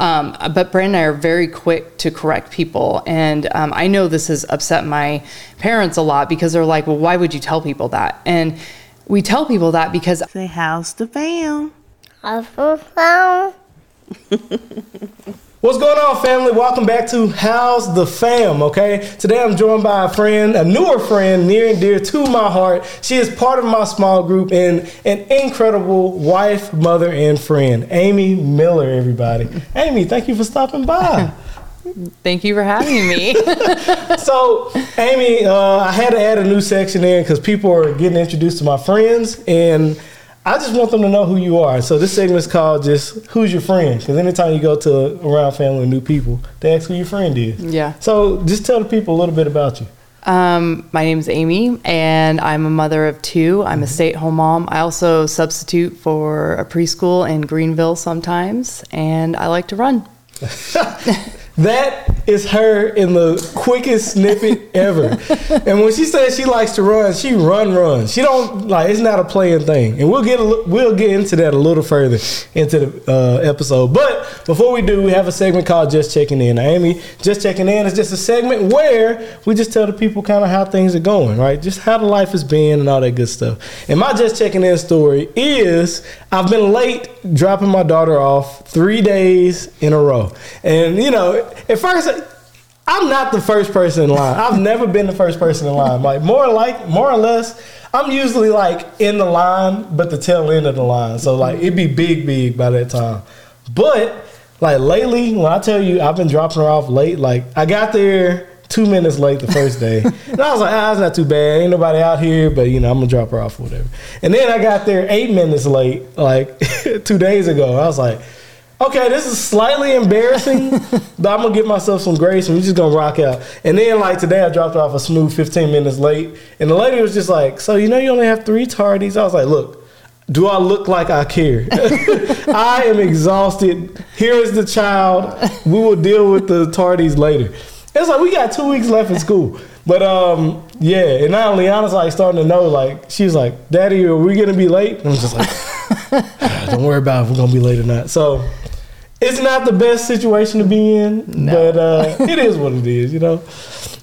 Um, but Brandon and I are very quick to correct people. And um, I know this has upset my parents a lot because they're like, well, why would you tell people that? And we tell people that because Say how's the fam? What's going on, family? Welcome back to How's the Fam, okay? Today I'm joined by a friend, a newer friend near and dear to my heart. She is part of my small group and an incredible wife, mother, and friend, Amy Miller, everybody. Amy, thank you for stopping by. thank you for having me. so, Amy, uh, I had to add a new section in because people are getting introduced to my friends, and I just want them to know who you are. So this segment is called just "Who's Your Friend?" Because anytime you go to around family with new people, they ask who your friend is. Yeah. So just tell the people a little bit about you. Um, my name is Amy, and I'm a mother of two. I'm a stay at home mom. I also substitute for a preschool in Greenville sometimes, and I like to run. That is her in the quickest snippet ever. And when she says she likes to run, she run run. She don't like it's not a playing thing. And we'll get a, we'll get into that a little further into the uh, episode. But before we do, we have a segment called Just Checking In. Now, Amy, Just Checking In is just a segment where we just tell the people kind of how things are going, right? Just how the life has been and all that good stuff. And my Just Checking In story is I've been late dropping my daughter off three days in a row. And you know, at first I'm not the first person in line. I've never been the first person in line. Like more like more or less, I'm usually like in the line, but the tail end of the line. So like it'd be big, big by that time. But like lately, when I tell you I've been dropping her off late, like I got there two minutes late the first day. and I was like, ah, it's not too bad. Ain't nobody out here, but you know, I'm gonna drop her off or whatever. And then I got there eight minutes late, like two days ago. I was like, okay, this is slightly embarrassing, but I'm gonna give myself some grace and we're just gonna rock out. And then like today I dropped off a smooth 15 minutes late. And the lady was just like, So you know you only have three tardies? I was like, look, do I look like I care? I am exhausted. Here is the child. We will deal with the tardies later. It's like we got two weeks left in school. But um, yeah, and now Liana's like starting to know, like, she's like, Daddy, are we gonna be late? And I'm just like, don't worry about if we're gonna be late or not. So it's not the best situation to be in, but uh, it is what it is, you know.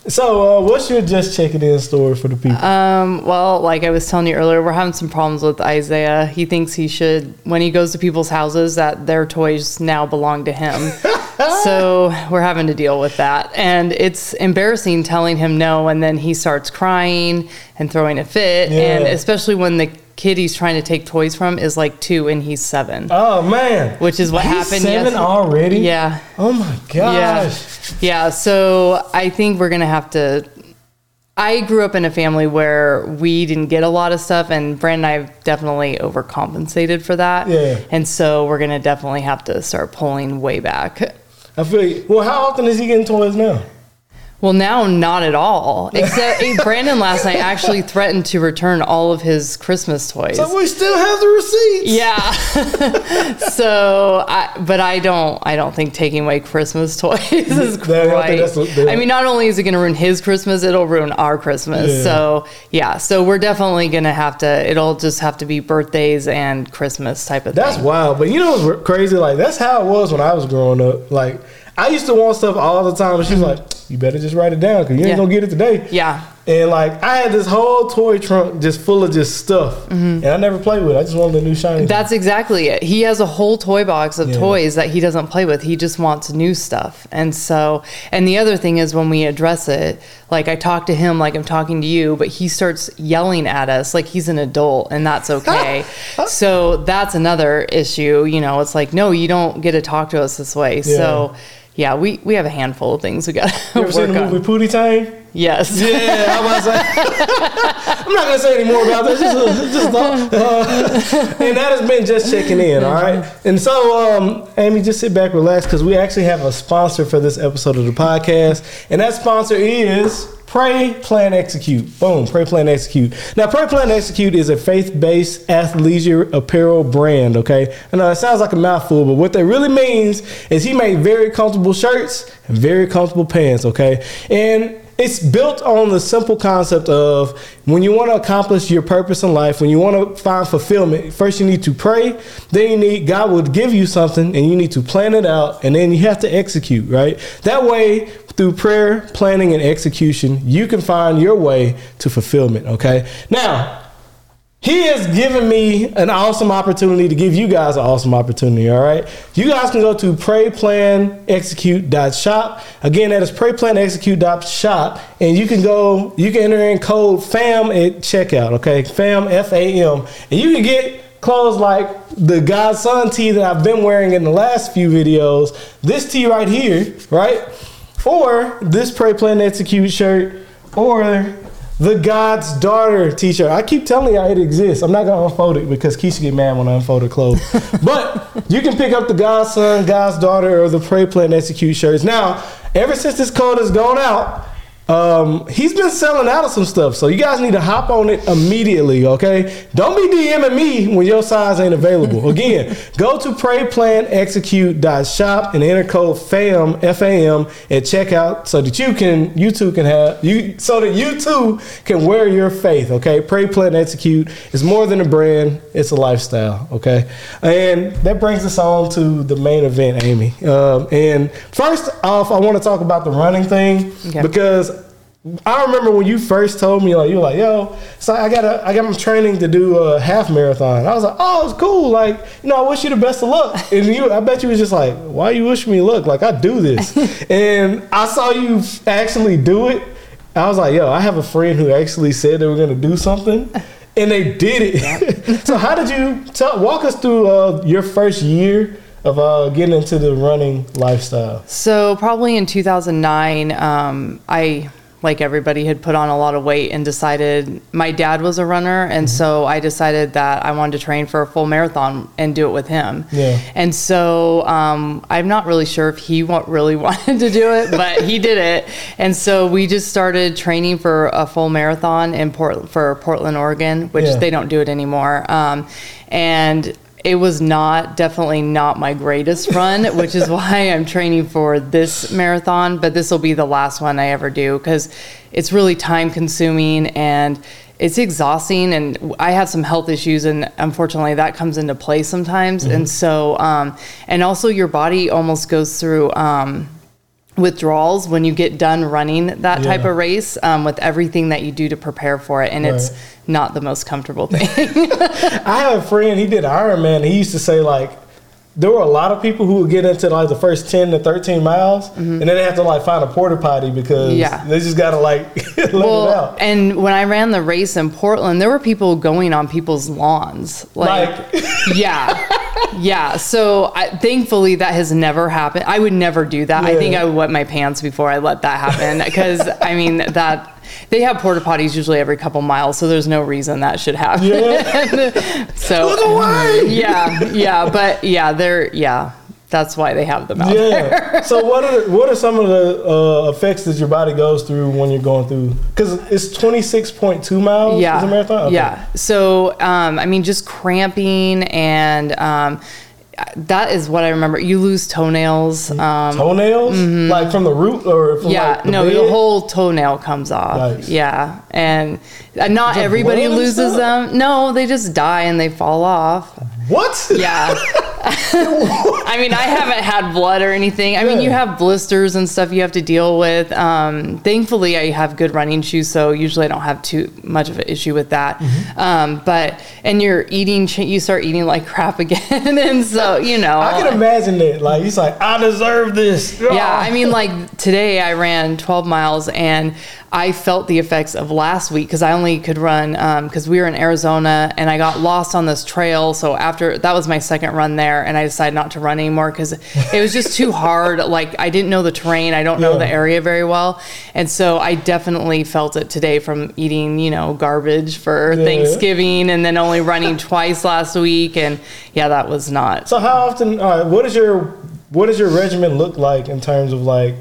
So, uh, what's your just checking in story for the people? Um, well, like I was telling you earlier, we're having some problems with Isaiah. He thinks he should, when he goes to people's houses, that their toys now belong to him. so we're having to deal with that. And it's embarrassing telling him no, and then he starts crying and throwing a fit. And especially when the kid he's trying to take toys from is like two and he's seven. oh man, Which is what He's happened Seven yes- already? Yeah. Oh my gosh. Yeah, so I think we're gonna have to. I grew up in a family where we didn't get a lot of stuff, and Brandon and I definitely overcompensated for that. Yeah. And so we're gonna definitely have to start pulling way back. I feel you. Well, how often is he getting toys now? Well, now not at all. Except Brandon last night actually threatened to return all of his Christmas toys. So we still have the receipts. Yeah. so, I, but I don't. I don't think taking away Christmas toys is That- I quite. think that's I mean, not only is it going to ruin his Christmas, it'll ruin our Christmas. Yeah. So, yeah. So we're definitely going to have to. It'll just have to be birthdays and Christmas type of thing. That's thing. wild. But you know what's crazy? Like that's how it was when I was growing up. Like I used to want stuff all the time, and she was "You better just write it down because you ain't Yeah. gonna get it today." Yeah. And like I had this whole toy trunk just full of just stuff, and I never played with. it. I just wanted the new shiny. Mm-hmm. That's exactly it. He has a whole toy box of Yeah. toys that he doesn't play with. He just wants new stuff. And so, and the other thing is when we address it, like I talk to him like I'm talking to you, but he starts yelling at us like he's an adult and that's okay. so that's another issue. You know, it's like, no, you don't get to talk to us this way. So, yeah, we, we have a handful of things we got to work seen the on. Pootie Tang? Yes. Yeah, I'm to. I'm not gonna say any more about this. Just, just uh, and that has been just checking in. All right. And so, um, Amy, just sit back, relax, because we actually have a sponsor for this episode of the podcast, and that sponsor is. Pray, plan, execute. Boom. Pray, plan, execute. Now, Pray, plan, execute is a faith-based athleisure apparel brand. Okay. I know it sounds like a mouthful, but what that really means is he made very comfortable shirts and very comfortable pants. Okay. And it's built on the simple concept of when you want to accomplish your purpose in life, when you want to find fulfillment, first you need to pray, then you need God will give you something and you need to plan it out and then you have to execute, right? That way through prayer, planning and execution, you can find your way to fulfillment, okay? Now, he has given me an awesome opportunity to give you guys an awesome opportunity. All right. You guys can go to prayplanexecute.shop. Again, that is prayplanexecute.shop. And you can go, you can enter in code FAM at checkout. Okay. FAM, F A M. And you can get clothes like the Godson tee that I've been wearing in the last few videos. This tee right here, right? Or this Pray Plan Execute shirt. Or the God's Daughter T-shirt. I keep telling y'all it exists. I'm not gonna unfold it because Keisha get mad when I unfold her clothes. but you can pick up the God's Son, God's Daughter, or the Pray Plan Execute shirts. Now, ever since this code has gone out, um, he's been selling out of some stuff, so you guys need to hop on it immediately, okay? Don't be DMing me when your size ain't available. Again, go to prayplanexecute.shop and enter code FAM F A M at checkout so that you can you too can have you so that you too can wear your faith, okay? Pray Plan Execute is more than a brand, it's a lifestyle, okay? And that brings us on to the main event, Amy. Um, and first off, I want to talk about the running thing Okay. because I remember when you first told me, like you were like, "Yo, so I got a, I got my training to do a half marathon." I was like, "Oh, it's cool. Like, you know, I wish you the best of luck." And you, I bet you was just like, "Why you wish me luck? Like, I do this." and I saw you actually do it. I was like, "Yo, I have a friend who actually said they were gonna do something." And they did it. so how did you tell, walk us through uh, your first year of uh, getting into the running lifestyle? So probably in 2009, um, I like everybody had put on a lot of weight and decided my dad was a runner and Mm-hmm. so I decided that I wanted to train for a full marathon and do it with him. Yeah. And so um, I'm not really sure if he really wanted to do it, but he did it. And so we just started training for a full marathon in Port for Portland, Oregon, which Yeah. they don't do it anymore. Um, and it was not definitely not my greatest run, which is why I'm training for this marathon. But this will be the last one I ever do because it's really time consuming and it's exhausting. And I have some health issues, and unfortunately, that comes into play sometimes. And so, um, and also, your body almost goes through. Um, withdrawals when you get done running that type of race um, with everything that you do to prepare for it and it's not the most comfortable thing I have a friend, he did Ironman. He used to say, like, there were a lot of people who would get into like the first 10 to 13 miles and then they have to like find a porta potty because Mm-hmm. Yeah. they just got to like let it well out. and when i ran the race in portland there were people going on people's lawns like, Like, yeah yeah so I, thankfully that has never happened. I would never do that. I think i would wet my pants before i let that happen because i mean that they have porta potties usually every couple miles so there's no reason that should happen. Yeah. so yeah yeah but yeah they're yeah that's why they have them out there Yeah. so what are what are some of the uh, effects that your body goes through when you're going through? Because it's 26.2 miles. yeah Is a marathon. Okay. yeah so um, i mean just cramping and um, that is what i remember you lose toenails um, Toenails, like from the root or from yeah like the no bed? the whole toenail comes off Nice. yeah and not everybody loses them no they just die and they fall off What? yeah I mean, I haven't had blood or anything. I mean, you have blisters and stuff you have to deal with. Um, thankfully, I have good running shoes, so usually I don't have too much of an issue with that. Mm-hmm. Um, but and you're eating, you start eating like crap again, and so you know. I can imagine it. Like he's like, I deserve this. Yeah, I mean, like today I ran 12 miles and I felt the effects of last week because I only could run um, because we were in Arizona and I got lost on this trail. So after that was my second run there, and I decided not to run anymore because it was just too hard. Like I didn't know the terrain, I don't know Yeah. the area very well, and so I definitely felt it today from eating, you know, garbage for Yeah. Thanksgiving and then only running twice last week, and yeah, that was not So how often? Right, what is your what does your regimen look like in terms of like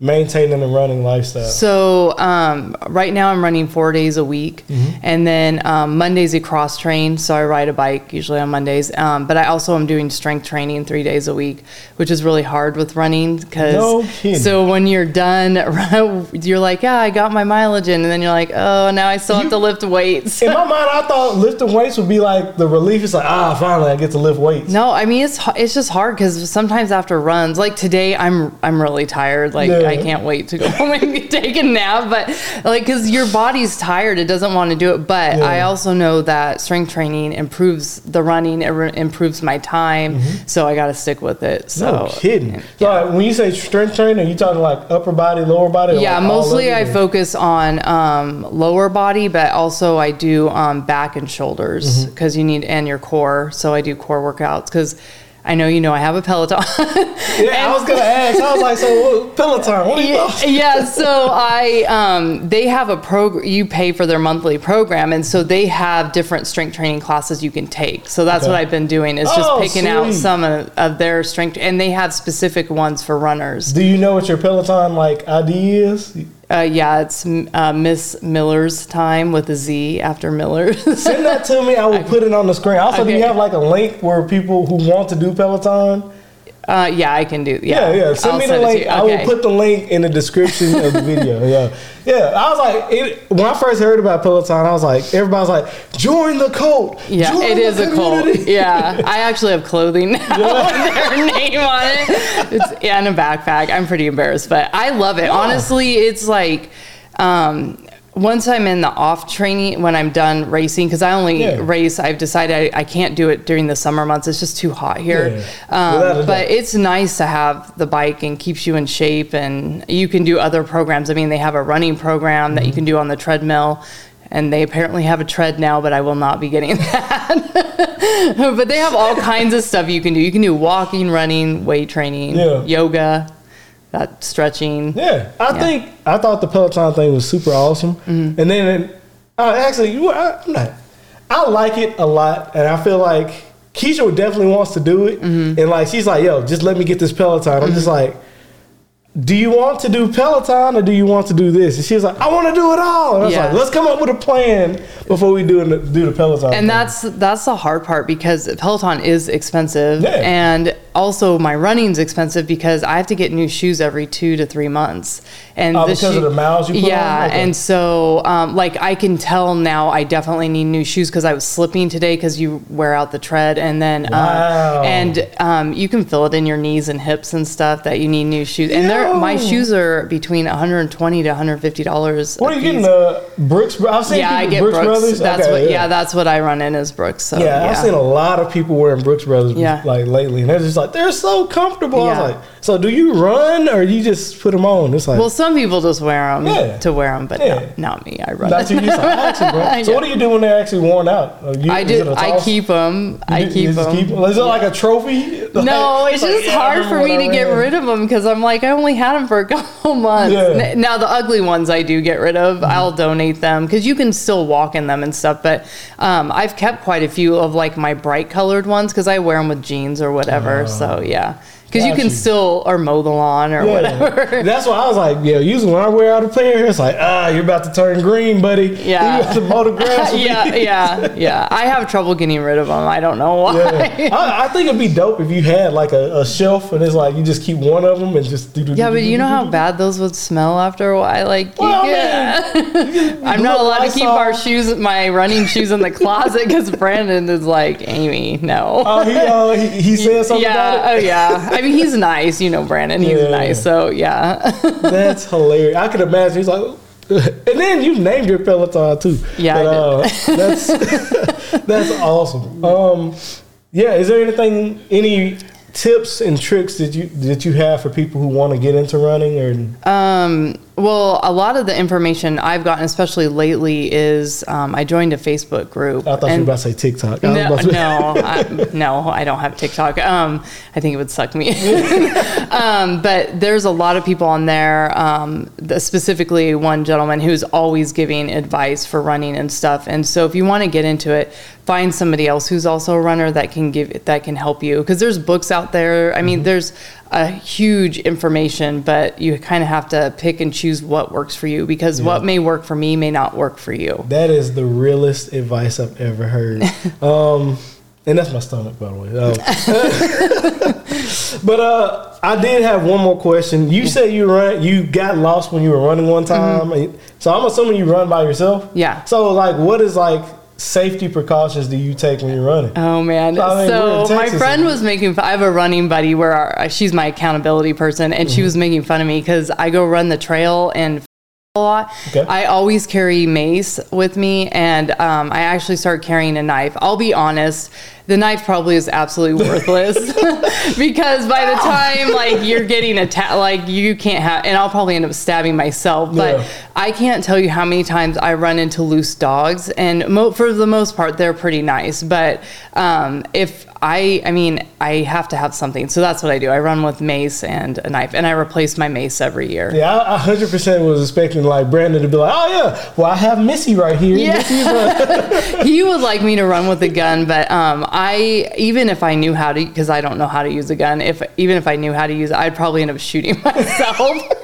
maintaining a running lifestyle? So um, right now I'm running four days a week, Mm-hmm. and then um, Mondays I cross train. So I ride a bike usually on Mondays. Um, but I also am doing strength training three days a week, which is really hard with running because. No. So when you're done, you're like, yeah, I got my mileage in, and then you're like, oh, now I still have to lift weights. In my mind, I thought lifting weights would be like the relief. It's like, ah, finally I get to lift weights. No, I mean it's it's just hard because sometimes after runs, like today, I'm I'm really tired. Like Yeah. I can't wait to go home and take a nap. But like because your body's tired, it doesn't want to do it. But I also know that strength training improves the running, it re- improves my time. So I got to stick with it. So Mm-hmm. No kidding. So like, when you say strength training, you talking like upper body, lower body? Yeah, like mostly I focus on um, lower body, but also I do um, back and shoulders Mm-hmm. because you need and your core. So I do core workouts because I know you know I have a Peloton. Yeah, I was gonna ask. I was like, so Peloton? What are you? yeah, yeah, so I um, they have a program you pay for their monthly program and so they have different strength training classes you can take. So that's Okay. what I've been doing is just Oh, picking out some of, of their strength and they have specific ones for runners. Do you know what your Peloton like ID is? Uh, yeah, it's uh, Miss Miller's time with a Z after Miller. Send that to me. I will put it on the screen. Also, do you have like a link where people who want to do Peloton? Uh, yeah, I can do. Yeah, Yeah, yeah. Send I'll me the link. I will put the link in the description of the video. Yeah, yeah. I was like, it, when I first heard about Peloton, I was like, everybody's like, join the cult. Yeah, Join it is a cult. Yeah, I actually have clothing now with their name on it. It's yeah, and a backpack. I'm pretty embarrassed, but I love it. Honestly, it's like um, once I'm in the off training, when I'm done racing, because I only Yeah. race, I've decided I, I can't do it during the summer months. It's just too hot here. Yeah, Um, but it's nice to have the bike and keeps you in shape, and you can do other programs. I mean, they have a running program that you Mm-hmm. can do on the treadmill. And they apparently have a tread now, but I will not be getting that. but they have all kinds of stuff you can do. You can do walking, running, weight training, Yeah. yoga, that stretching. Yeah, I Yeah. think I thought the Peloton thing was super awesome, Mm-hmm. and then uh, actually, you, I, I'm not. I like it a lot, and I feel like Keisha definitely wants to do it, Mm-hmm. and like she's like, "Yo, just let me get this Peloton." I'm just like. Do you want to do Peloton or do you want to do this? And she was like, I want to do it all. And I was Yeah. like, let's come up with a plan before we do the, do the Peloton. thing." And that's that's the hard part because Peloton is expensive, Yeah. and also my running's expensive because I have to get new shoes every two to three months. And the because of the miles you put yeah, on? Okay. and so um, like I can tell now I definitely need new shoes because I was slipping today because you wear out the tread, and then Wow. um, and um, you can feel it in your knees and hips and stuff that you need new shoes. And they're my shoes are between 120 to 150 dollars. what are you getting? The Brooks? I've seen Yeah, people I get Brooks, Brooks. Brothers. That's Okay, what. Yeah. that's what I run in is Brooks. So Yeah, I've seen a lot of people wearing Brooks Brothers Yeah. like lately, and they're just like they're so comfortable. I Yeah. was like, so do you run or you just put them on? It's like, Well, some people just wear them Yeah. to wear them, but Yeah. not, not me. I run. not you. say, actually. So what do you do when they're actually worn out? You, I do. I keep them. I You- you keep them. Is it like a trophy? No, it's like, just hard for me to get rid of them because I'm like I only had them for a couple months. Yeah. Mm-hmm. Now the ugly ones I do get rid of. I'll donate them because you can still walk in them and stuff. But um, I've kept quite a few of like my bright colored ones because I wear them with jeans or whatever. so yeah, because you can you. still or mow the lawn or Yeah. whatever. That's why I was like, yeah. Usually when I wear out a pair, it's like, ah, you're about to turn green, buddy. Yeah. you have to mow the grass. yeah, me. yeah, yeah. I have trouble getting rid of them. I don't know why. Yeah. I, I think it'd be dope if you had like a, a shelf and it's like you just keep one of them and just do the. Yeah, but you know how bad those would smell after a while. Like, Well, I get- I'm not allowed to keep our shoes, my running shoes, in the closet because Brandon is like, Amy, no. Oh, he, uh, he he said something yeah, about oh yeah. I mean, he's nice, you know, Brandon. He's Yeah. nice, so yeah. That's hilarious. I could imagine. He's like, and then you named your Peloton too. Yeah, but, uh, that's that's awesome. Um, yeah. Is there anything, any tips and tricks that you that you have for people who want to get into running or? Um, well, a lot of the information I've gotten, especially lately, is um, I joined a Facebook group. I thought you were about to say TikTok. I No, no, I, no, I don't have TikTok. Um, I think it would suck me. um, but there's a lot of people on there. Um, the, specifically, one gentleman who's always giving advice for running and stuff. And so, if you want to get into it, find somebody else who's also a runner that can give that can help you. Because there's books out there. I mean, there's a huge information, but you kind of have to pick and choose what works for you because what may work for me may not work for you. That is the realest advice I've ever heard. um, and that's my stomach, by the way. Um, but uh, I did have one more question. You said you run, you got lost when you were running one time. So I'm assuming you run by yourself. Yeah. So like, what is like safety precautions do you take when you're running? Oh man! I mean, so my friend was making. I have a running buddy where our, she's my accountability person, and Mm-hmm. she was making fun of me because I go run the trail and a lot. Okay. I always carry mace with me, and um, I actually start carrying a knife. I'll be honest, the knife probably is absolutely worthless because by the time like you're getting attacked, like you can't have, and I'll probably end up stabbing myself. But Yeah. I can't tell you how many times I run into loose dogs, and mo- for the most part, they're pretty nice. But um, if I, I mean, I have to have something, so that's what I do. I run with mace and a knife, and I replace my mace every year. Yeah, I, I 100% was expecting like Brandon to be like, oh yeah, well I have Missy right here. Yeah. He would like me to run with a gun, but um, I even if I knew how to, because I don't know how to use a gun. If even if I knew how to use it, I'd probably end up shooting myself.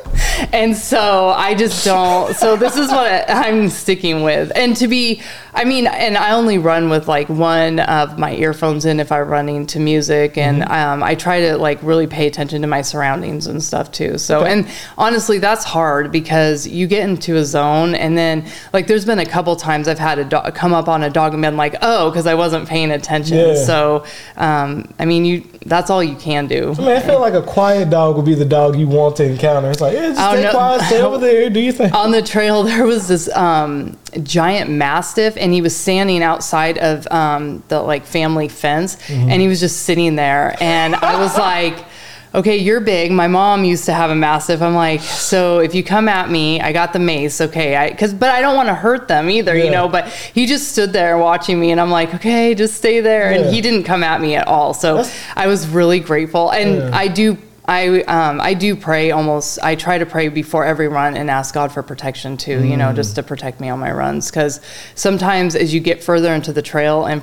And so I just don't. So this is what I'm sticking with. And to be, I mean, and I only run with like one of my earphones in if I'm running to music, and um, I try to like really pay attention to my surroundings and stuff too. So and honestly, that's hard because you get into a zone, and then like there's been a couple times I've had a dog come up on a dog and been like, oh, because I wasn't paying attention. Yeah. So um, I mean, you that's all you can do. I mean, I feel like a quiet dog would be the dog you want to encounter. It's like, yeah, just Oh, stay quiet, stay over there. Do you think? on the trail there was this um, giant mastiff and he was standing outside of um, the like family fence Mm-hmm. and he was just sitting there and i was like okay you're big my mom used to have a mastiff i'm like so if you come at me i got the mace okay i because but i don't want to hurt them either Yeah. you know but he just stood there watching me and i'm like okay just stay there Yeah. and he didn't come at me at all so That's- i was really grateful and Yeah. i do I um, I do pray almost. I try to pray before every run and ask God for protection too. You Mm. know, just to protect me on my runs because sometimes as you get further into the trail and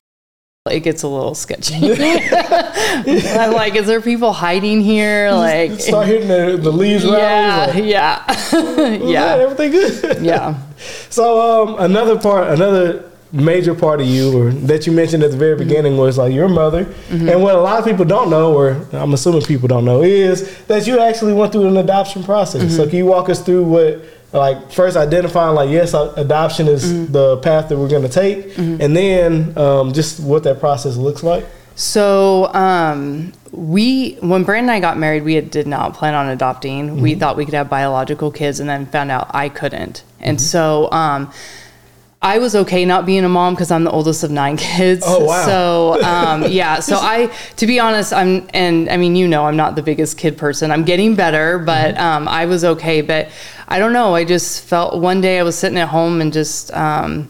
it gets a little sketchy. I'm like, is there people hiding here? Like, Start hitting the, the leaves yeah, rattle. yeah, Yeah, yeah, everything good. yeah. So um, another part, another major part of you, or that you mentioned at the very Mm-hmm. beginning, was like your mother. And what a lot of people don't know, or I'm assuming people don't know, is that you actually went through an adoption process. Mm-hmm. So can you walk us through what? Like first identifying like yes uh, adoption is Mm-hmm. the path that we're going to take and then um, just what that process looks like So um, we, when Brandon and I got married, we did not plan on adopting. We thought we could have biological kids, and then found out I couldn't. And so um, I was okay not being a mom because I'm the oldest of nine kids. Oh, wow. So um, yeah, so I, to be honest, I'm, and I mean, you know, I'm not the biggest kid person. I'm getting better, but um, I was okay. But I don't know. I just felt one day I was sitting at home and just. Um,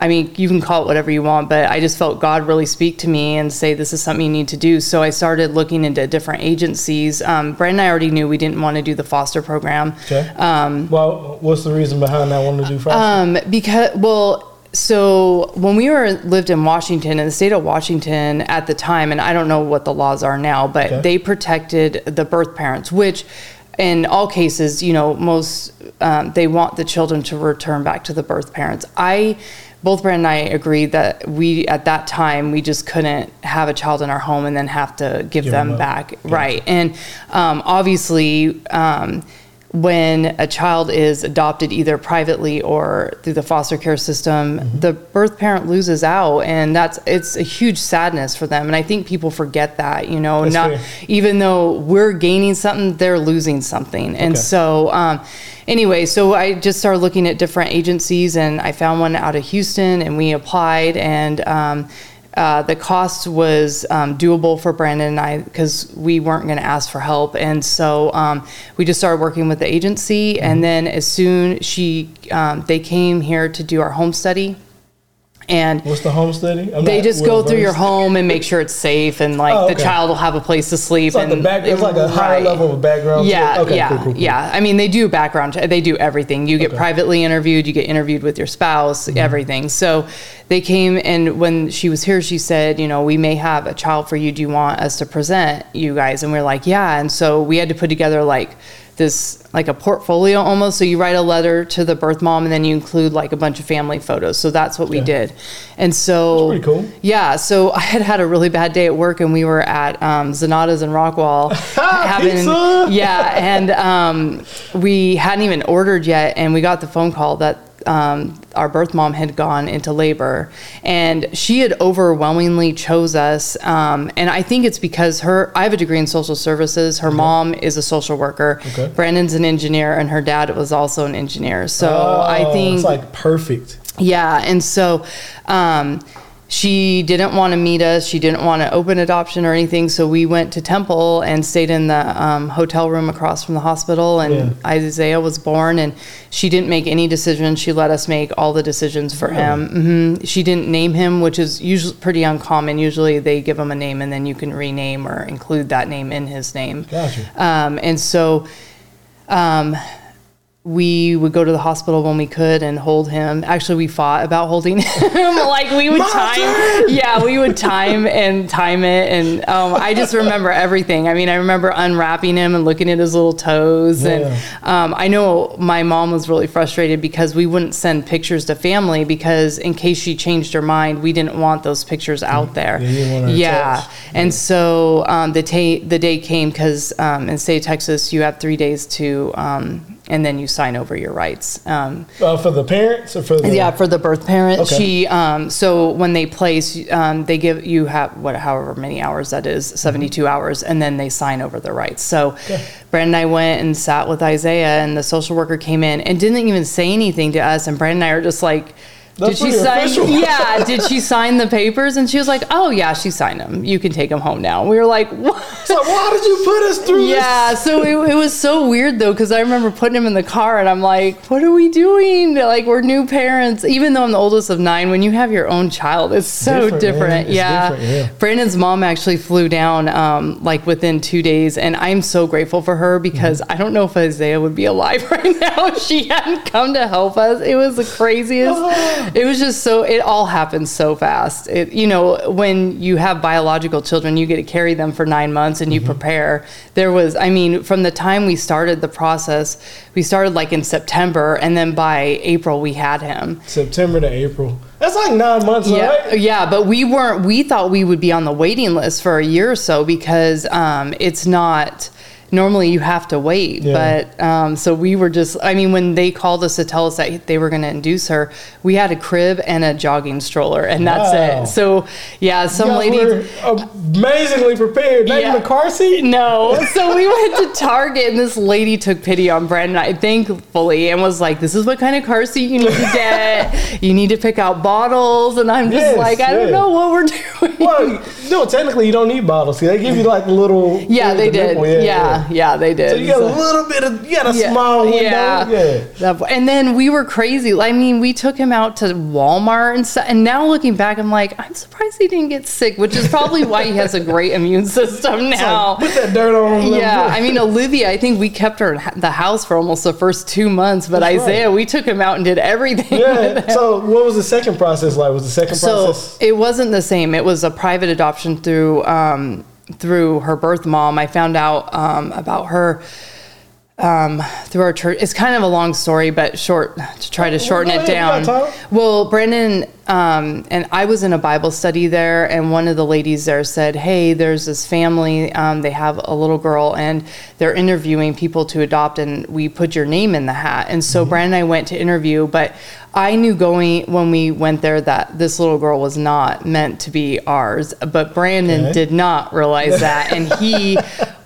I mean, you can call it whatever you want, but I just felt God really speak to me and say, this is something you need to do. So I started looking into different agencies. Um, Brandon and I already knew we didn't want to do the foster program. okay well what's the reason behind that one to do foster Um, because, well, so when we were lived in Washington, in the state of Washington at the time, and I don't know what the laws are now, but Okay. they protected the birth parents, which in all cases, you know, most um, they want the children to return back to the birth parents. I, both Brand and I agreed that we at that time we just couldn't have a child in our home and then have to give, Give them them back, right? And um, obviously. Um, when a child is adopted either privately or through the foster care system Mm-hmm. the birth parent loses out and that's it's a huge sadness for them and i think people forget that you know That's not fair. even though we're gaining something they're losing something and Okay. so um, anyway so i just started looking at different agencies and i found one out of houston and we applied and um, uh, the cost was um, doable for Brandon and I because we weren't going to ask for help, and so um, we just started working with the agency. And then as soon she, um, they came here to do our home study, And What's the home study? I'm they just go through your home and make sure it's safe and like Oh, the child will have a place to sleep It's like and the back. It's like a higher Right. level of background. Yeah, Okay, yeah, cool, cool, cool. yeah. I mean, they do background. They do everything. You get Okay. privately interviewed. You get interviewed with your spouse. Mm-hmm. Everything. So they came and when she was here, she said, you know, we may have a child for you. Do you want us to present you guys? And we're like, yeah. And so we had to put together like this like a portfolio almost. So you write a letter to the birth mom and then you include like a bunch of family photos. So that's what we did. And so That's pretty cool. yeah so i had had a really bad day at work and we were at um, zanata's in rockwall. Pizza! yeah and um, we hadn't even ordered yet and we got the phone call that um, our birth mom had gone into labor. And she had overwhelmingly chose us um, and i think it's because her i have a degree in social services. Her mom is a social worker. Okay. brandon's an engineer and her dad was also an engineer. So i Oh, think it's like perfect. yeah, and so um, she didn't want to meet us. She didn't want to open adoption or anything. So we went to Temple and stayed in the um, hotel room across from the hospital. And Yeah. Isaiah was born, and she didn't make any decisions. She let us make all the decisions for him. hmm She didn't name him, which is usually pretty uncommon. Usually they give him a name and then you can rename or include that name in his name. Gotcha. Um, and so um, we would go to the hospital when we could and hold him. Actually, we fought about holding him. like we would My time, turn! yeah, we would time and time it. And um, I just remember everything. I mean, I remember unwrapping him and looking at his little toes. And um, I know my mom was really frustrated because we wouldn't send pictures to family because in case she changed her mind, we didn't want those pictures out there. Yeah, you didn't want her Yeah. And so um, the, ta- the day came because um, in state of Texas, you have three days to, um, and then you sign over your rights. Um, Uh, for the parents or for the yeah, for the birth parent. Okay. She, um, so when they place, um, they give you have what, however many hours that is, 72 hours, and then they sign over the rights. So Brandon and I went and sat with Isaiah, and the social worker came in and didn't even say anything to us. And Brandon and I are just like, That's did she sign? official. Yeah, did she sign the papers? And she was like, "Oh yeah, she signed them. You can take them home now." We were like, "What?" Like, why did you put us through this? Yeah, so it, it was so weird though, because I remember putting him in the car and I'm like, what are we doing? Like, we're new parents. Even though I'm the oldest of nine, when you have your own child, it's so Different, different. It's Yeah. different, yeah. Brandon's mom actually flew down um, like within two days, and I'm so grateful for her because Mm-hmm. I don't know if Isaiah would be alive right now if she hadn't come to help us. It was the craziest. It was just so, it all happened so fast. It, you know, when you have biological children, you get to carry them for nine months and you Mm-hmm. prepare. There was, I mean, from the time we started the process, we started like in September, and then by April we had him. September to April. That's like nine months, Yeah, right? yeah, but we weren't. We thought we would be on the waiting list for a year or so because um, it's not. Normally, you have to wait, Yeah. but um, so we were just. I mean, when they called us to tell us that they were going to induce her, we had a crib and a jogging stroller, and that's Wow. it. So, yeah, some guys lady. amazingly prepared. Not Yeah. even a car seat. No. So we went to Target and this lady took pity on Brandon, I thankfully, and was like, This is what kind of car seat you need to get. You need to pick out bottles. And I'm just Yes, like, I don't know what we're doing. Well, no, technically you don't need bottles. They give you like little. yeah, they the did. nipple, Yeah, yeah, they did. So you got a little bit of, you got a Yeah, small window. yeah. Yeah. And then we were crazy. I mean, we took him out to Walmart and stuff. And now looking back, I'm like, I'm surprised he didn't get sick, which is probably why he has a great immune system now. like, put that dirt on him. Yeah, I mean Olivia. I think we kept her in the house for almost the first two months, but That's right. Isaiah, we took him out and did everything. Yeah. So what was the second process like? Was the second So process? it wasn't the same. It was a private adoption through um, through her birth mom. I found out um, about her um, through our church. It's kind of a long story, but short to try to shorten it down. Well, Brandon um, and I was in a Bible study there, and one of the ladies there said, "Hey, there's this family. Um, they have a little girl, and they're interviewing people to adopt, and we put your name in the hat." And so Mm-hmm. Brandon and I went to interview, but I knew going when we went there that this little girl was not meant to be ours. But Brandon Okay. did not realize that, and he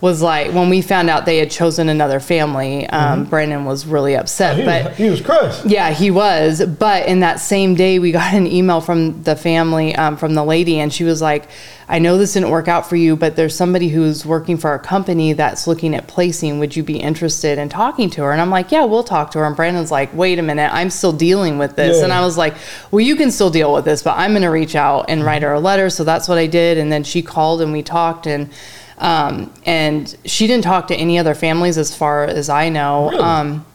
was like, when we found out they had chosen another family, um, Brandon was really upset. Mm-hmm. He, but was, he was crushed. yeah, he was. But in that same day, we got an email from the family, um, from the lady, and she was like, I know this didn't work out for you, but there's somebody who's working for our company that's looking at placing. Would you be interested in talking to her? And I'm like, yeah, we'll talk to her. And Brandon's like, wait a minute, I'm still dealing with this. Yeah. And I was like, well, you can still deal with this, but I'm going to reach out and write her a letter. So that's what I did. And then she called and we talked and, um, and she didn't talk to any other families as far as I know. Really? Um,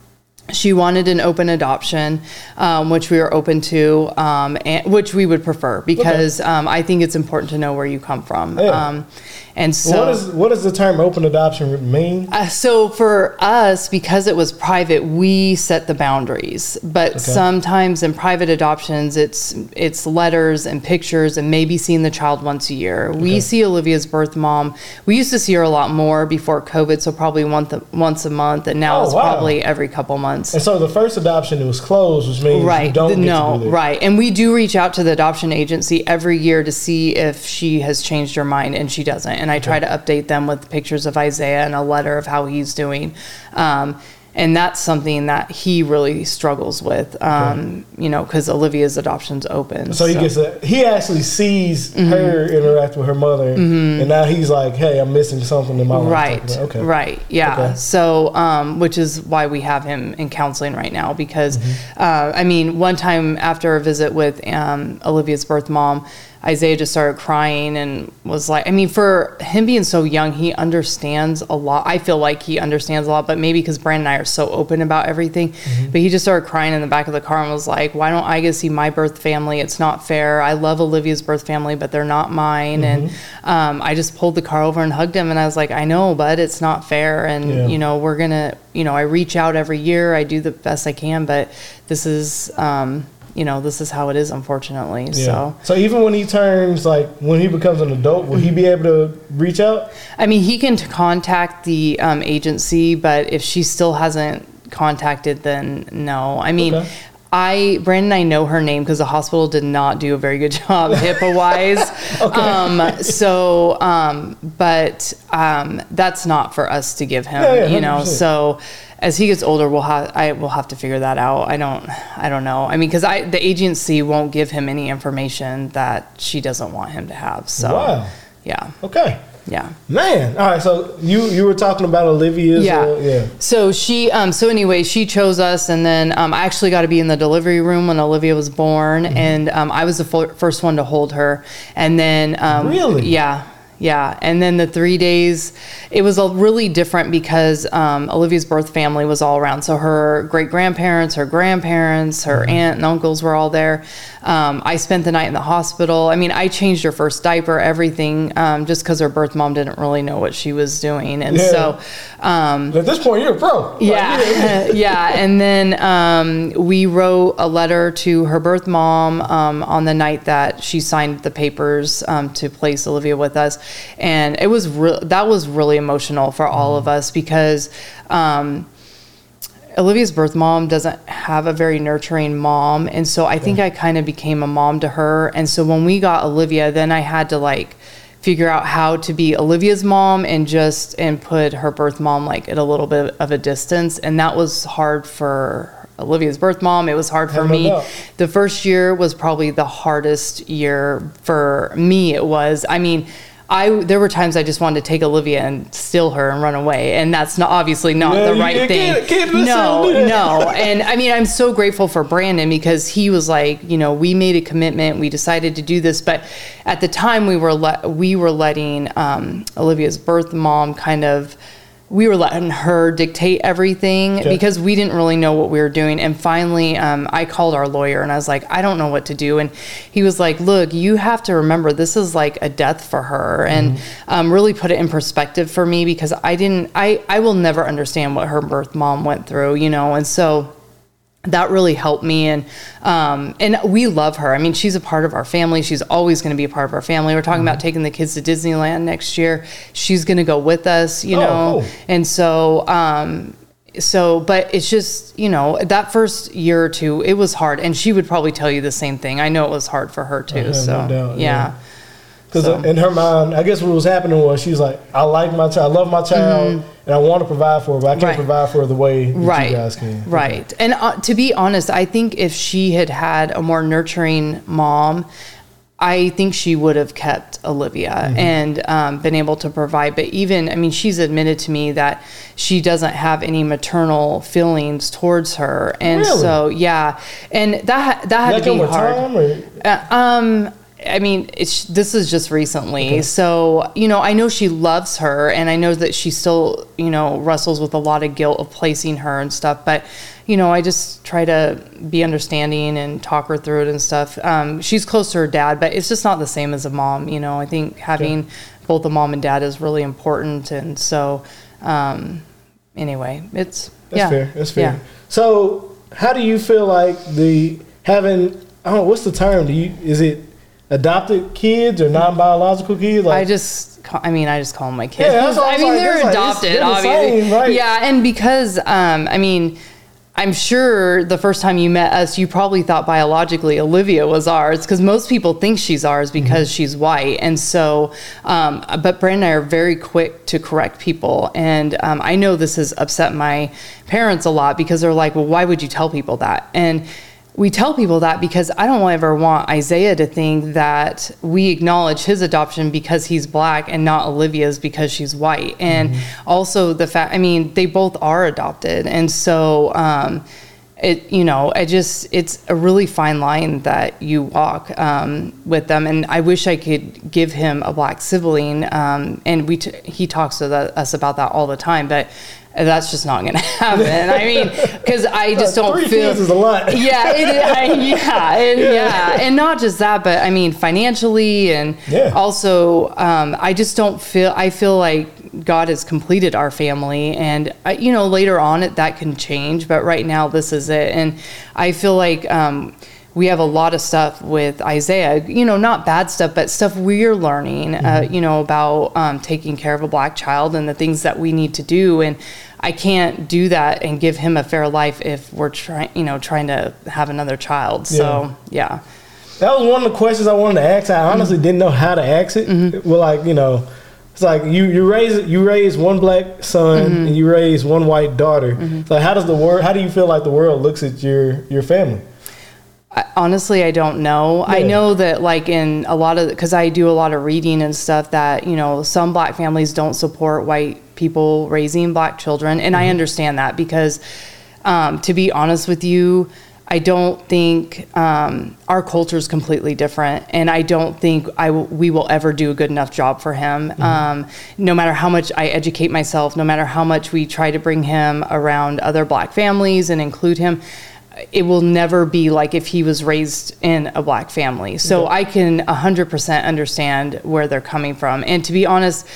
she wanted an open adoption, um, which we are open to, um, and, which we would prefer because um, I think it's important to know where you come from. Yeah. And so, what is what does the term open adoption mean? uh, so for us, because it was private, we set the boundaries. But sometimes in private adoptions, it's it's letters and pictures and maybe seeing the child once a year. We Okay. see Olivia's birth mom. We used to see her a lot more before COVID, so probably once a, once a month, and now Oh, it's wow. probably every couple months. And so the first adoption it was closed, which means you Right. don't the- get no, right. And we do reach out to the adoption agency every year to see if she has changed her mind, and she doesn't. And I try to update them with pictures of Isaiah and a letter of how he's doing. Um, and that's something that he really struggles with, um, you know, because Olivia's adoption's open. So he gets a he actually sees Mm-hmm. her interact with her mother, and now he's like, "Hey, I'm missing something in my life." Right. Okay. Right. Yeah. Okay. So, um, which is why we have him in counseling right now because, Mm-hmm. uh, I mean, one time after a visit with um, Olivia's birth mom, Isaiah just started crying and was like, I mean, for him being so young, he understands a lot. I feel like he understands a lot, but maybe because Brandon and I are so open about everything. Mm-hmm. But he just started crying in the back of the car and was like, Why don't I get to see my birth family? It's not fair. I love Olivia's birth family, but they're not mine. And Mm-hmm. um, I just pulled the car over and hugged him. And I was like, I know, but it's not fair. And, Yeah. you know, we're going to, you know, I reach out every year. I do the best I can, but this is, um, you know, this is how it is, unfortunately. Yeah. So, So even when he turns like when he becomes an adult, will he be able to reach out? I mean, he can t- contact the um, agency, but if she still hasn't contacted, then no. I mean, Okay. I Brandon I know her name because the hospital did not do a very good job HIPAA wise. um, so, um, but um, that's not for us to give him, Yeah, yeah, you know. 100%. So as he gets older, we'll have I will have to figure that out. I don't I don't know. I mean, because I the agency won't give him any information that she doesn't want him to have. So Wow. yeah, Okay. Yeah. Man, all right. So you you were talking about Olivia's, Yeah. yeah. So she, um, so anyway, she chose us, and then um, I actually got to be in the delivery room when Olivia was born, Mm-hmm. and um, I was the fir- first one to hold her, and then um, Really? yeah. Yeah, and then the three days, it was a really different because um, Olivia's birth family was all around. So her great grandparents, her grandparents, her Mm-hmm. aunt and uncles were all there. Um, I spent the night in the hospital. I mean, I changed her first diaper, everything, um, just because her birth mom didn't really know what she was doing, and Yeah. so. Um, At this point, you're a pro. Like, yeah, yeah. And then um, we wrote a letter to her birth mom um, on the night that she signed the papers um, to place Olivia with us, and it was re- that was really emotional for all of us because. Um, Olivia's birth mom doesn't have a very nurturing mom. And so I think I kind of became a mom to her. And so when we got Olivia, then I had to like figure out how to be Olivia's mom and just and put her birth mom like at a little bit of a distance. And that was hard for Olivia's birth mom. It was hard for me. doubt. The first year was probably the hardest year for me. It was. I mean, I there were times I just wanted to take Olivia and steal her and run away, and that's not obviously not Yeah, the right thing. can't- can't no, no, and I mean, I'm so grateful for Brandon because he was like, you know, we made a commitment, we decided to do this, but at the time we were let we were letting um, Olivia's birth mom kind of. We were letting her dictate everything Okay. because we didn't really know what we were doing. And finally, um, I called our lawyer and I was like, I don't know what to do. And he was like, Look, you have to remember this is like a death for her, and um, really put it in perspective for me because I didn't, I, I will never understand what her birth mom went through, you know. And so that really helped me and um, and we love her i mean she's a part of our family she's always going to be a part of our family we're talking Mm-hmm. about taking the kids to disneyland next year she's going to go with us you Oh, know cool. and so um so but it's just you know that first year or two it was hard and she would probably tell you the same thing i know it was hard for her too no so doubt, yeah. yeah. Because So- in her mind, I guess what was happening was she's like, I like my child, I love my child, and I want to provide for her, but I can't Mm-hmm. Right. provide for her the way right you guys can. right and uh, to be honest i think if she had had a more nurturing mom i think she would have kept olivia Mm-hmm. and um, been able to provide but even i mean she's admitted to me that she doesn't have any maternal feelings towards her and Really? so yeah and that that had That to be with hard time, uh, um, I mean, it's this is just recently. So, you know, I know she loves her and I know that she still, you know, wrestles with a lot of guilt of placing her and stuff, but you know, I just try to be understanding and talk her through it and stuff. Um, she's close to her dad, but it's just not the same as a mom, you know. I think having both a mom and dad is really important and so um anyway, it's That's yeah. fair. That's fair. Yeah. So, how do you feel like the having? I don't know what's the term. Do you is it adopted kids or non-biological kids? Like, I just, I mean, I just call them my kids. Yeah, that's I I mean, like, they're like, adopted, they're obviously. same, right? Yeah, and because, um, I mean, I'm sure the first time you met us, you probably thought biologically Olivia was ours because most people think she's ours Mm-hmm. because she's white. And so, um, but Brandon and I are very quick to correct people. And um, I know this has upset my parents a lot because they're like, well, why would you tell people that? And we tell people that because I don't ever want Isaiah to think that we acknowledge his adoption because he's black and not Olivia's because she's white. And also the fact, I mean, they both are adopted. And so, um, it, you know, I just, it's a really fine line that you walk um, with them. And I wish I could give him a black sibling. Um, and we, t- he talks to the, us about that all the time, but that's just not going to happen. I mean, because I just don't three feel kids is a lot. yeah, it, I, yeah, and, yeah, and not just that, but I mean financially, and Yeah. also um, I just don't feel. I feel like God has completed our family, and I, you know later on it that can change, but right now this is it, and I feel like. Um, we have a lot of stuff with Isaiah, you know, not bad stuff, but stuff we're learning, uh, you know, about um, taking care of a black child and the things that we need to do. And I can't do that and give him a fair life if we're trying, you know, trying to have another child. So, yeah. That was one of the questions I wanted to ask. I honestly didn't know how to ask it. Mm-hmm. Well, like you know, it's like you you raise you raise one black son Mm-hmm. and you raise one white daughter. So how does the world? How do you feel like the world looks at your your family? I, honestly, I don't know. I know that, like, in a lot of, because I do a lot of reading and stuff, that, you know, some black families don't support white people raising black children. And I understand that because, um, to be honest with you, I don't think um, our culture is completely different, and I don't think I w- we will ever do a good enough job for him. Um, no matter how much I educate myself, no matter how much we try to bring him around other black families and include him, it will never be like if he was raised in a black family. So I can 100% understand where they're coming from. And to be honest,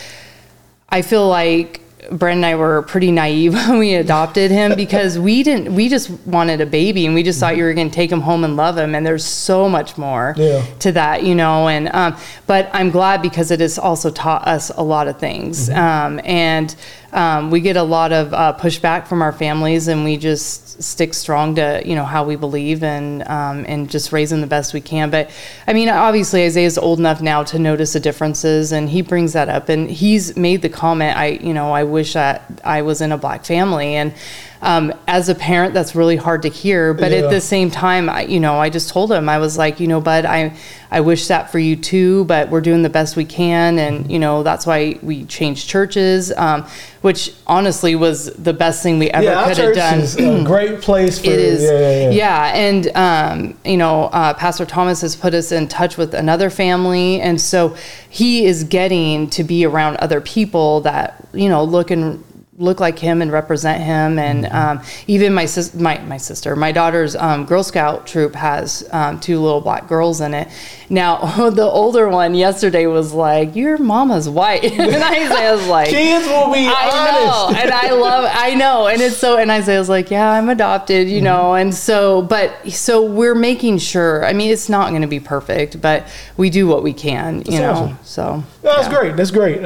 I feel like Brent and I were pretty naive when we adopted him because we didn't, we just wanted a baby and we just thought you were going to take him home and love him. And there's so much more Yeah. to that, you know. And, um, but I'm glad because it has also taught us a lot of things. Um, and um, we get a lot of uh, pushback from our families and we just stick strong to, you know, how we believe and, um, and just raise them the best we can. But I mean, obviously Isaiah's old enough now to notice the differences and he brings that up and he's made the comment, I, you know, I wish that I was in a black family. And um, as a parent, that's really hard to hear. But Yeah. at the same time, I, you know, I just told him, I was like, you know, bud, I, I wish that for you too, but we're doing the best we can. And, you know, that's why we changed churches, um, which honestly was the best thing we ever yeah, could have done. is a great place for. It is, Yeah, yeah, yeah. yeah. And um, you know, uh, Pastor Thomas has put us in touch with another family, and so he is getting to be around other people that you know look and look like him and represent him. And Mm-hmm. um, even my sis, my my sister, my daughter's um, Girl Scout troop has um, two little black girls in it. Now, the older one yesterday was like, "Your mama's white," and Isaiah's like, Kids will be I know, honest. and I love, I know, and it's so. And Isaiah's like, "Yeah, I'm adopted," you know, and so, but so we're making sure. I mean, it's not going to be perfect, but we do what we can, you That's know. awesome. So That's yeah. great. That's great.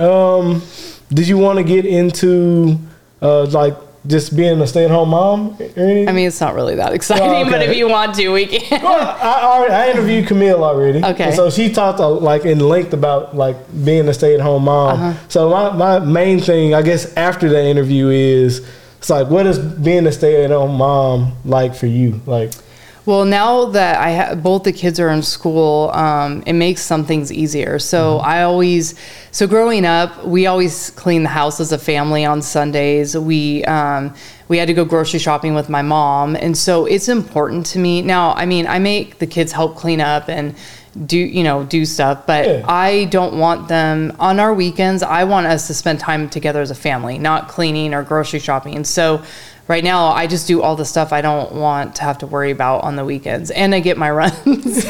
Did you want to get into uh, like just being a stay-at-home mom? I mean, it's not really that exciting, Oh, but if you want to, we can. Well, I, I, I interviewed Camille already. Okay. So she talked uh, like in length about like being a stay-at-home mom. Uh-huh. So my, my main thing, I guess, after that interview is it's like, what is being a stay-at-home mom like for you? Like, Well, now that I ha- both the kids are in school, um, it makes some things easier. So I always, so growing up, we always clean the house as a family on Sundays. We um, we had to go grocery shopping with my mom, and so it's important to me. Now, I mean, I make the kids help clean up and do you know do stuff, but Yeah. I don't want them on our weekends. I want us to spend time together as a family, not cleaning or grocery shopping. So right now I just do all the stuff I don't want to have to worry about on the weekends and I get my runs.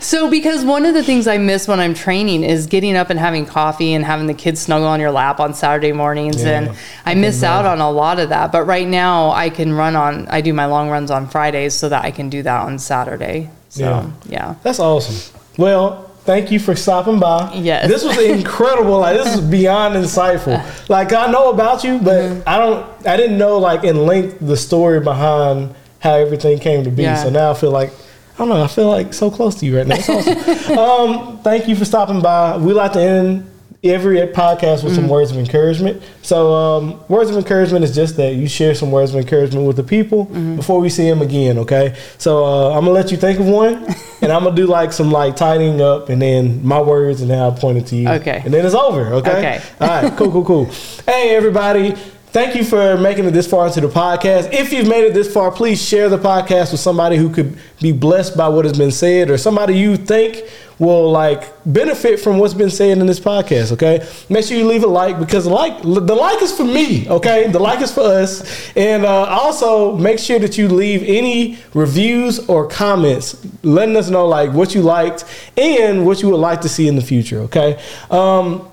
so because one of the things I miss when I'm training is getting up and having coffee and having the kids snuggle on your lap on Saturday mornings Yeah, and I miss out on a lot of that. But right now I can run on I do my long runs on Fridays so that I can do that on Saturday. So Yeah. yeah. that's awesome. Well, thank you for stopping by. Yes. This was incredible. like this is beyond insightful. Like I know about you, but Mm-hmm. I don't. I didn't know like in length the story behind how everything came to be. Yeah. So now I feel like. I don't know. I feel like so close to you right now. Awesome. um, thank you for stopping by. We like to end every podcast with some words of encouragement. So, um, words of encouragement is just that you share some words of encouragement with the people Mm-hmm. before we see them again. Okay. So uh, I'm gonna let you think of one, and I'm gonna do like some like tidying up, and then my words, and then I'll point it to you. Okay. And then it's over. Okay. Okay. All right. Cool. Cool. Cool. hey, everybody. Thank you for making it this far into the podcast. If you've made it this far, please share the podcast with somebody who could be blessed by what has been said or somebody you think will like benefit from what's been said in this podcast, okay? Make sure you leave a like because like the like is for me, okay? The like is for us. And uh, also make sure that you leave any reviews or comments letting us know like what you liked and what you would like to see in the future, okay? Um,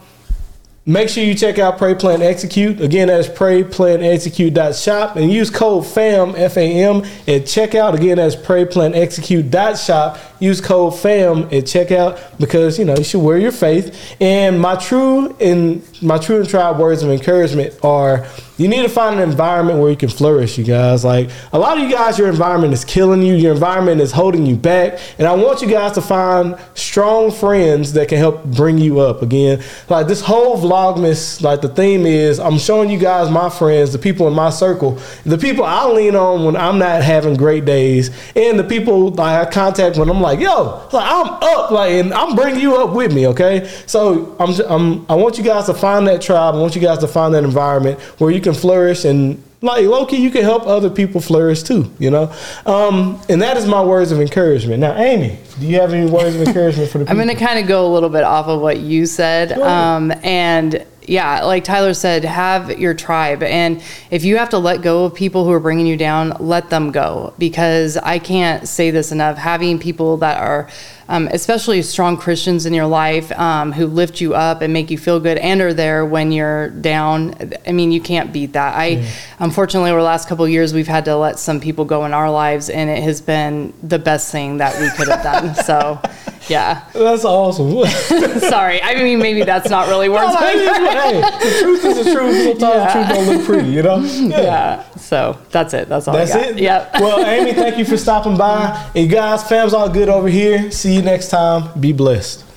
Make sure you check out Pray Plan Execute. Again, that's prayplanexecute.shop and use code FAM, F A M, at checkout. Again, that's prayplanexecute.shop. Use code FAM at checkout because, you know, you should wear your faith. And my true and my true and tried words of encouragement are you need to find an environment where you can flourish, you guys. Like a lot of you guys, your environment is killing you, your environment is holding you back. And I want you guys to find strong friends that can help bring you up again. Like this whole Vlogmas, like the theme is I'm showing you guys my friends, the people in my circle, the people I lean on when I'm not having great days, and the people I contact when I'm like, yo, like I'm up, like, and I'm bringing you up with me, okay? So I'm, I'm I want you guys to find that tribe. I want you guys to find that environment where you can flourish and like lowkey, you can help other people flourish too, you know. Um, and that is my words of encouragement. Now, Amy, do you have any words of encouragement for the people? I'm going to kind of go a little bit off of what you said. Um, and yeah, like Tyler said, have your tribe. And if you have to let go of people who are bringing you down, let them go. Because I can't say this enough. Having people that are, um, especially strong Christians in your life, um, who lift you up and make you feel good and are there when you're down, I mean, you can't beat that. I, unfortunately, over the last couple of years, we've had to let some people go in our lives, and it has been the best thing that we could have done. So, yeah. That's awesome. Sorry. I mean, maybe that's not really words. No, it hey, the truth is the truth. Sometimes the truth don't look pretty, you know. yeah. So that's it. That's all That's I got. it. Yep. Well, Amy, thank you for stopping by. And guys, fam's all good over here. See you next time. Be blessed.